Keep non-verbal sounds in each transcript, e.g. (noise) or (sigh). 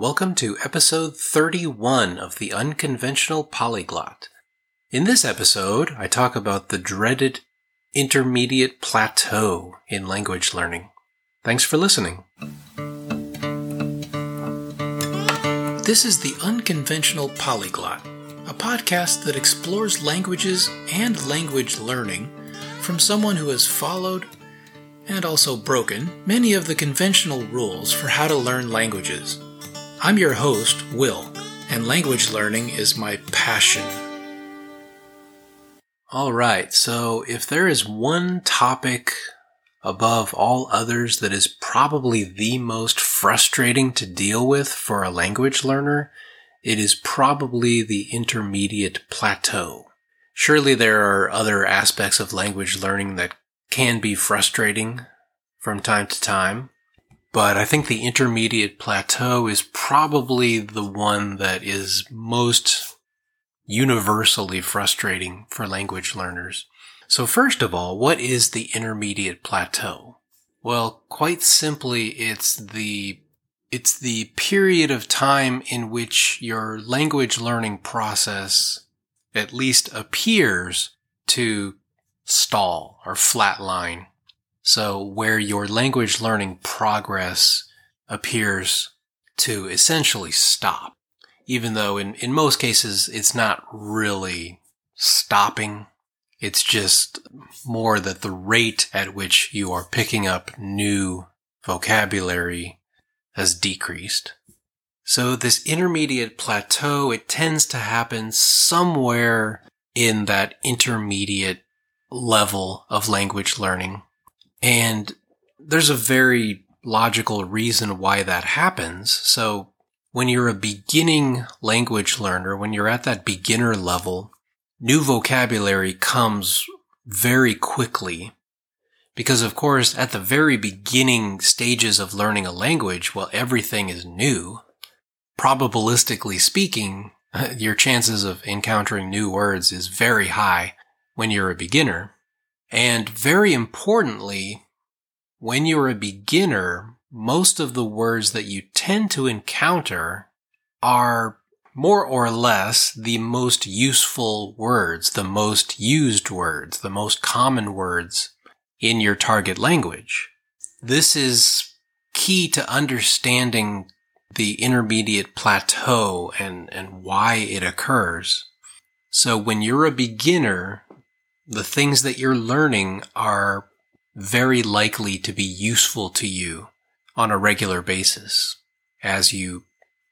Welcome to episode 31 of the Unconventional Polyglot. In this episode, I talk about the dreaded intermediate plateau in language learning. Thanks for listening. This is the Unconventional Polyglot, a podcast that explores languages and language learning from someone who has followed and also broken many of the conventional rules for how to learn languages. I'm your host, Will, and language learning is my passion. Alright, so if there is one topic above all others that is probably the most frustrating to deal with for a language learner, it is probably the intermediate plateau. Surely there are other aspects of language learning that can be frustrating from time to time. But I think the intermediate plateau is probably the one that is most universally frustrating for language learners. So first of all, what is the intermediate plateau? Well, quite simply, it's the it's the period of time in which your language learning process at least appears to stall or flatline. So where your language learning progress appears to essentially stop, even though in, in most cases it's not really stopping. It's just more that the rate at which you are picking up new vocabulary has decreased. So this intermediate plateau, it tends to happen somewhere in that intermediate level of language learning. And there's a very logical reason why that happens. So when you're a beginning language learner, when you're at that beginner level, new vocabulary comes very quickly. Because of course, at the very beginning stages of learning a language, well, everything is new. Probabilistically speaking, (laughs) your chances of encountering new words is very high when you're a beginner. And very importantly, when you're a beginner, most of the words that you tend to encounter are more or less the most useful words, the most used words, the most common words in your target language. This is key to understanding the intermediate plateau and, and why it occurs. So when you're a beginner, the things that you're learning are very likely to be useful to you on a regular basis as you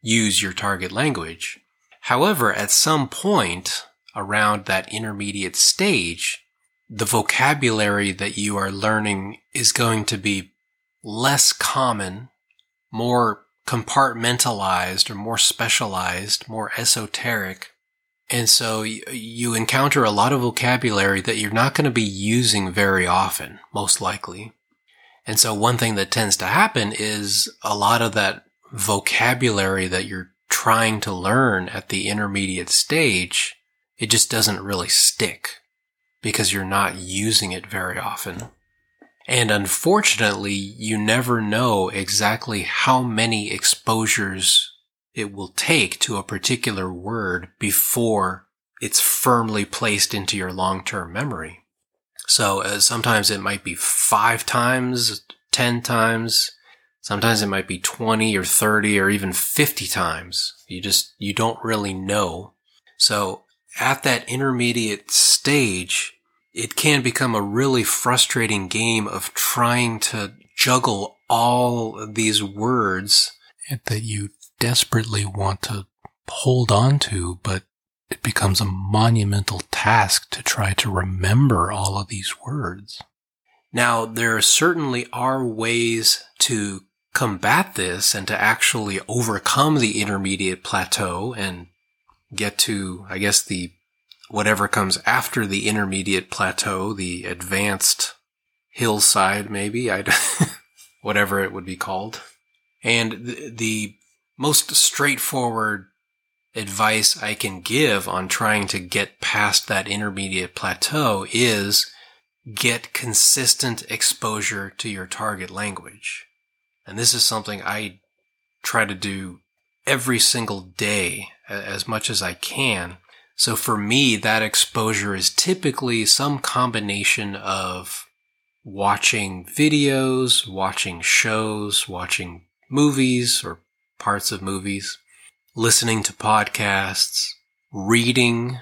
use your target language. However, at some point around that intermediate stage, the vocabulary that you are learning is going to be less common, more compartmentalized or more specialized, more esoteric, and so you encounter a lot of vocabulary that you're not going to be using very often, most likely. And so one thing that tends to happen is a lot of that vocabulary that you're trying to learn at the intermediate stage, it just doesn't really stick because you're not using it very often. And unfortunately, you never know exactly how many exposures it will take to a particular word before it's firmly placed into your long-term memory. So uh, sometimes it might be five times, 10 times. Sometimes it might be 20 or 30 or even 50 times. You just, you don't really know. So at that intermediate stage, it can become a really frustrating game of trying to juggle all these words that you desperately want to hold on to, but it becomes a monumental task to try to remember all of these words. Now, there certainly are ways to combat this and to actually overcome the intermediate plateau and get to, I guess, the whatever comes after the intermediate plateau, the advanced hillside, maybe, I don't, (laughs) whatever it would be called. And the, the most straightforward advice I can give on trying to get past that intermediate plateau is get consistent exposure to your target language. And this is something I try to do every single day as much as I can. So for me, that exposure is typically some combination of watching videos, watching shows, watching movies or parts of movies, listening to podcasts, reading.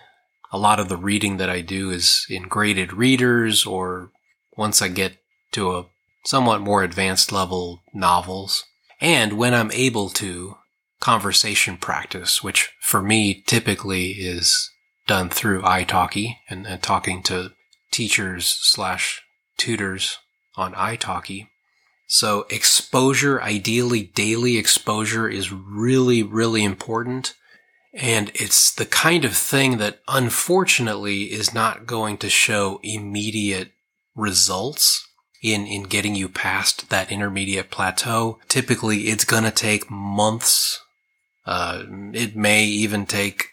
A lot of the reading that I do is in graded readers or once I get to a somewhat more advanced level novels. And when I'm able to, conversation practice, which for me typically is done through italki and, and talking to teachers slash tutors on italki. So exposure, ideally daily exposure is really, really important. And it's the kind of thing that unfortunately is not going to show immediate results in, in getting you past that intermediate plateau. Typically it's going to take months. Uh, it may even take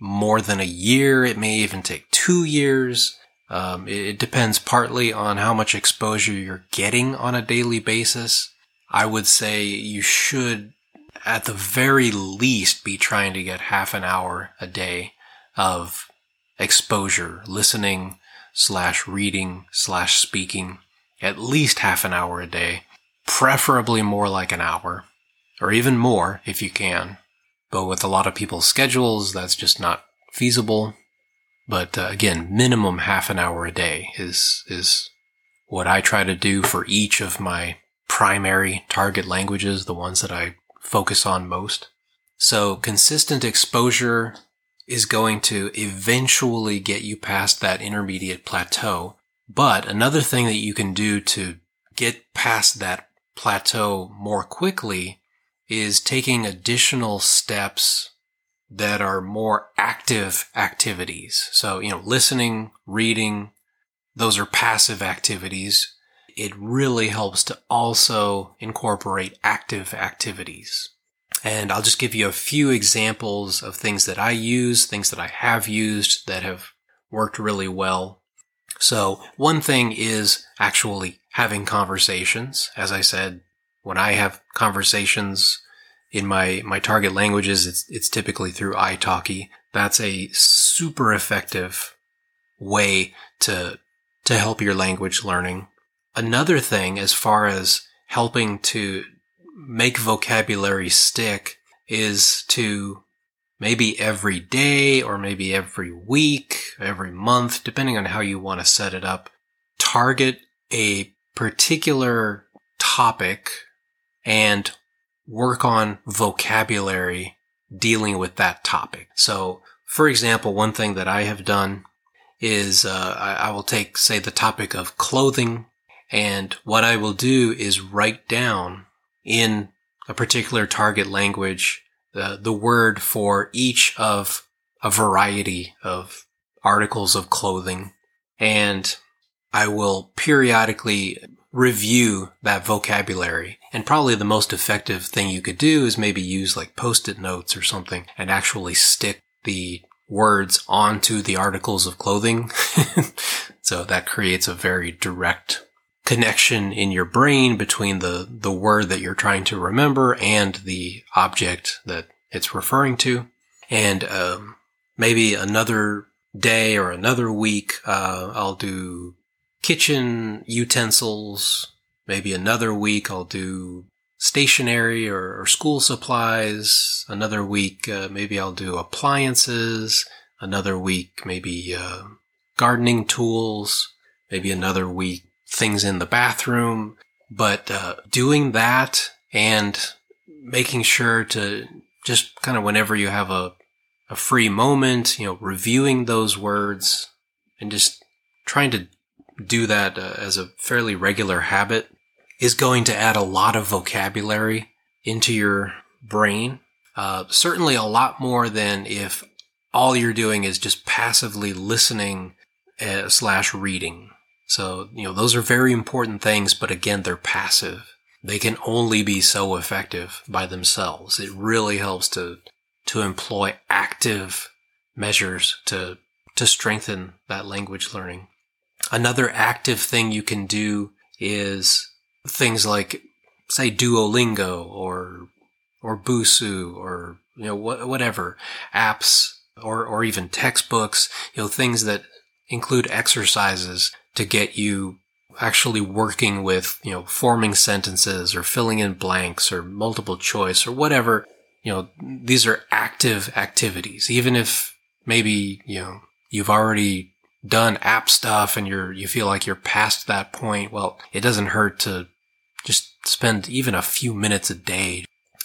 more than a year. It may even take two years. Um, it depends partly on how much exposure you're getting on a daily basis. I would say you should, at the very least, be trying to get half an hour a day of exposure, listening slash reading slash speaking, at least half an hour a day, preferably more like an hour, or even more if you can. But with a lot of people's schedules, that's just not feasible. But uh, again, minimum half an hour a day is, is what I try to do for each of my primary target languages, the ones that I focus on most. So consistent exposure is going to eventually get you past that intermediate plateau. But another thing that you can do to get past that plateau more quickly is taking additional steps that are more active activities. So, you know, listening, reading, those are passive activities. It really helps to also incorporate active activities. And I'll just give you a few examples of things that I use, things that I have used that have worked really well. So one thing is actually having conversations. As I said, when I have conversations in my, my target languages, it's, it's typically through italki. That's a super effective way to, to help your language learning. Another thing, as far as helping to make vocabulary stick is to maybe every day or maybe every week, every month, depending on how you want to set it up, target a particular topic and work on vocabulary dealing with that topic. So, for example, one thing that I have done is uh, I, I will take, say, the topic of clothing, and what I will do is write down in a particular target language the, the word for each of a variety of articles of clothing. And I will periodically review that vocabulary. And probably the most effective thing you could do is maybe use like post-it notes or something and actually stick the words onto the articles of clothing. (laughs) so that creates a very direct connection in your brain between the, the word that you're trying to remember and the object that it's referring to. And, um, maybe another day or another week, uh, I'll do kitchen utensils. Maybe another week I'll do stationery or, or school supplies. Another week, uh, maybe I'll do appliances. Another week, maybe, uh, gardening tools. Maybe another week, things in the bathroom. But, uh, doing that and making sure to just kind of whenever you have a, a free moment, you know, reviewing those words and just trying to do that uh, as a fairly regular habit is going to add a lot of vocabulary into your brain. Uh, certainly a lot more than if all you're doing is just passively listening uh, slash reading. So, you know, those are very important things, but again, they're passive. They can only be so effective by themselves. It really helps to, to employ active measures to, to strengthen that language learning. Another active thing you can do is things like, say, Duolingo or or Busuu or, you know, wh- whatever apps or, or even textbooks, you know, things that include exercises to get you actually working with, you know, forming sentences or filling in blanks or multiple choice or whatever. You know, these are active activities. Even if maybe, you know, you've already done app stuff and you're, you feel like you're past that point. Well, it doesn't hurt to just spend even a few minutes a day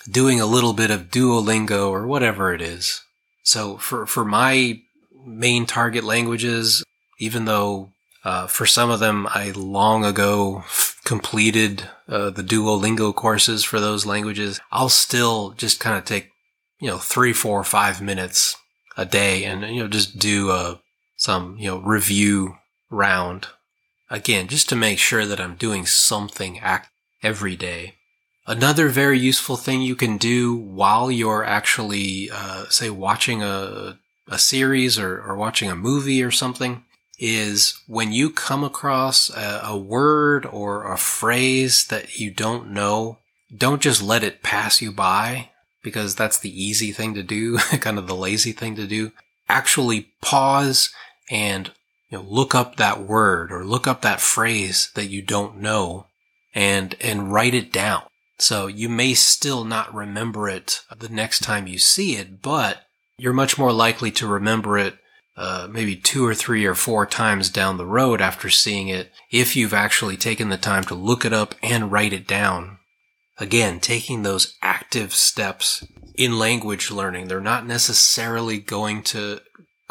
doing a little bit of Duolingo or whatever it is. So for, for my main target languages, even though uh, for some of them I long ago completed uh, the Duolingo courses for those languages, I'll still just kind of take, you know, three, four, five minutes a day and, you know, just do a, some, you know, review round again, just to make sure that I'm doing something act every day. Another very useful thing you can do while you're actually, uh, say, watching a, a series or, or watching a movie or something is when you come across a, a word or a phrase that you don't know, don't just let it pass you by because that's the easy thing to do, (laughs) kind of the lazy thing to do. Actually pause and you know, look up that word or look up that phrase that you don't know and, and write it down. So you may still not remember it the next time you see it, but you're much more likely to remember it uh, maybe two or three or four times down the road after seeing it if you've actually taken the time to look it up and write it down. Again, taking those active steps in language learning, they're not necessarily going to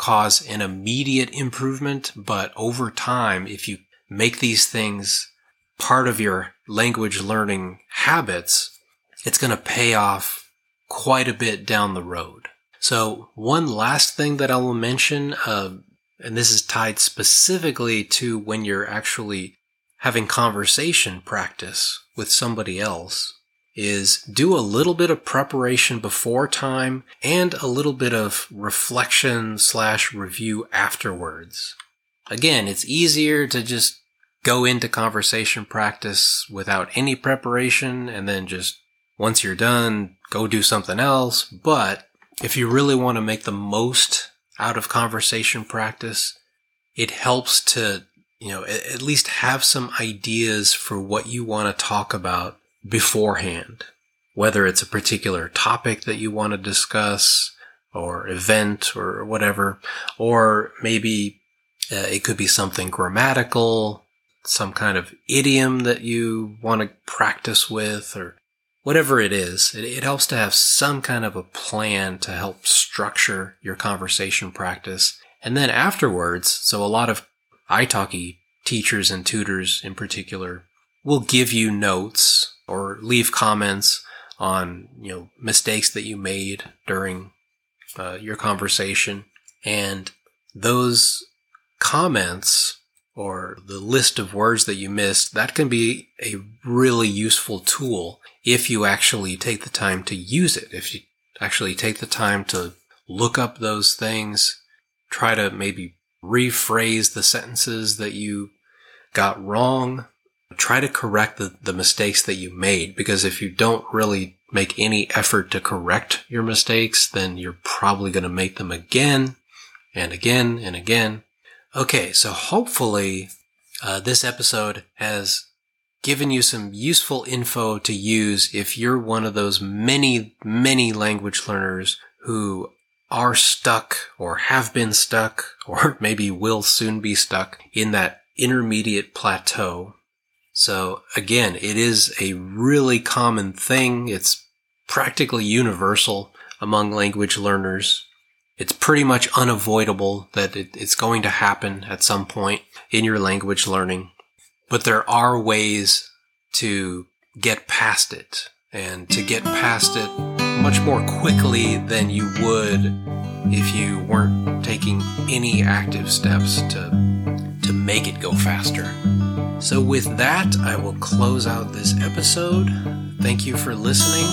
cause an immediate improvement, but over time, if you make these things part of your language learning habits, it's going to pay off quite a bit down the road. So one last thing that I will mention, uh, and this is tied specifically to when you're actually having conversation practice with somebody else is do a little bit of preparation before time and a little bit of reflection slash review afterwards. Again, it's easier to just go into conversation practice without any preparation and then just once you're done, go do something else. But if you really want to make the most out of conversation practice, it helps to, you know, at least have some ideas for what you want to talk about beforehand. Whether it's a particular topic that you want to discuss or event or whatever, or maybe uh, it could be something grammatical some kind of idiom that you want to practice with or whatever it is. It, it, helps to have some kind of a plan to help structure your conversation practice. And then afterwards, so a lot of italki teachers and tutors in particular will give you notes or leave comments on, you know, mistakes that you made during uh, your conversation. And those comments or the list of words that you missed, that can be a really useful tool if you actually take the time to use it. If you actually take the time to look up those things, try to maybe rephrase the sentences that you got wrong, try to correct the, the mistakes that you made. Because if you don't really make any effort to correct your mistakes, then you're probably going to make them again and again and again. Okay, so hopefully uh, this episode has given you some useful info to use if you're one of those many, many language learners who are stuck or have been stuck or (laughs) maybe will soon be stuck in that intermediate plateau. So again, it is a really common thing. It's practically universal among language learners it's pretty much unavoidable that it, it's going to happen at some point in your language learning. But there are ways to get past it and to get past it much more quickly than you would if you weren't taking any active steps to, to make it go faster. So, with that, I will close out this episode. Thank you for listening.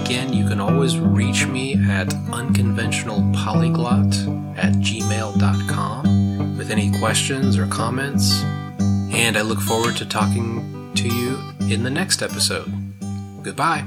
Again, you can always reach me at unconventionalpolyglot at gmail.com with any questions or comments. And I look forward to talking to you in the next episode. Goodbye.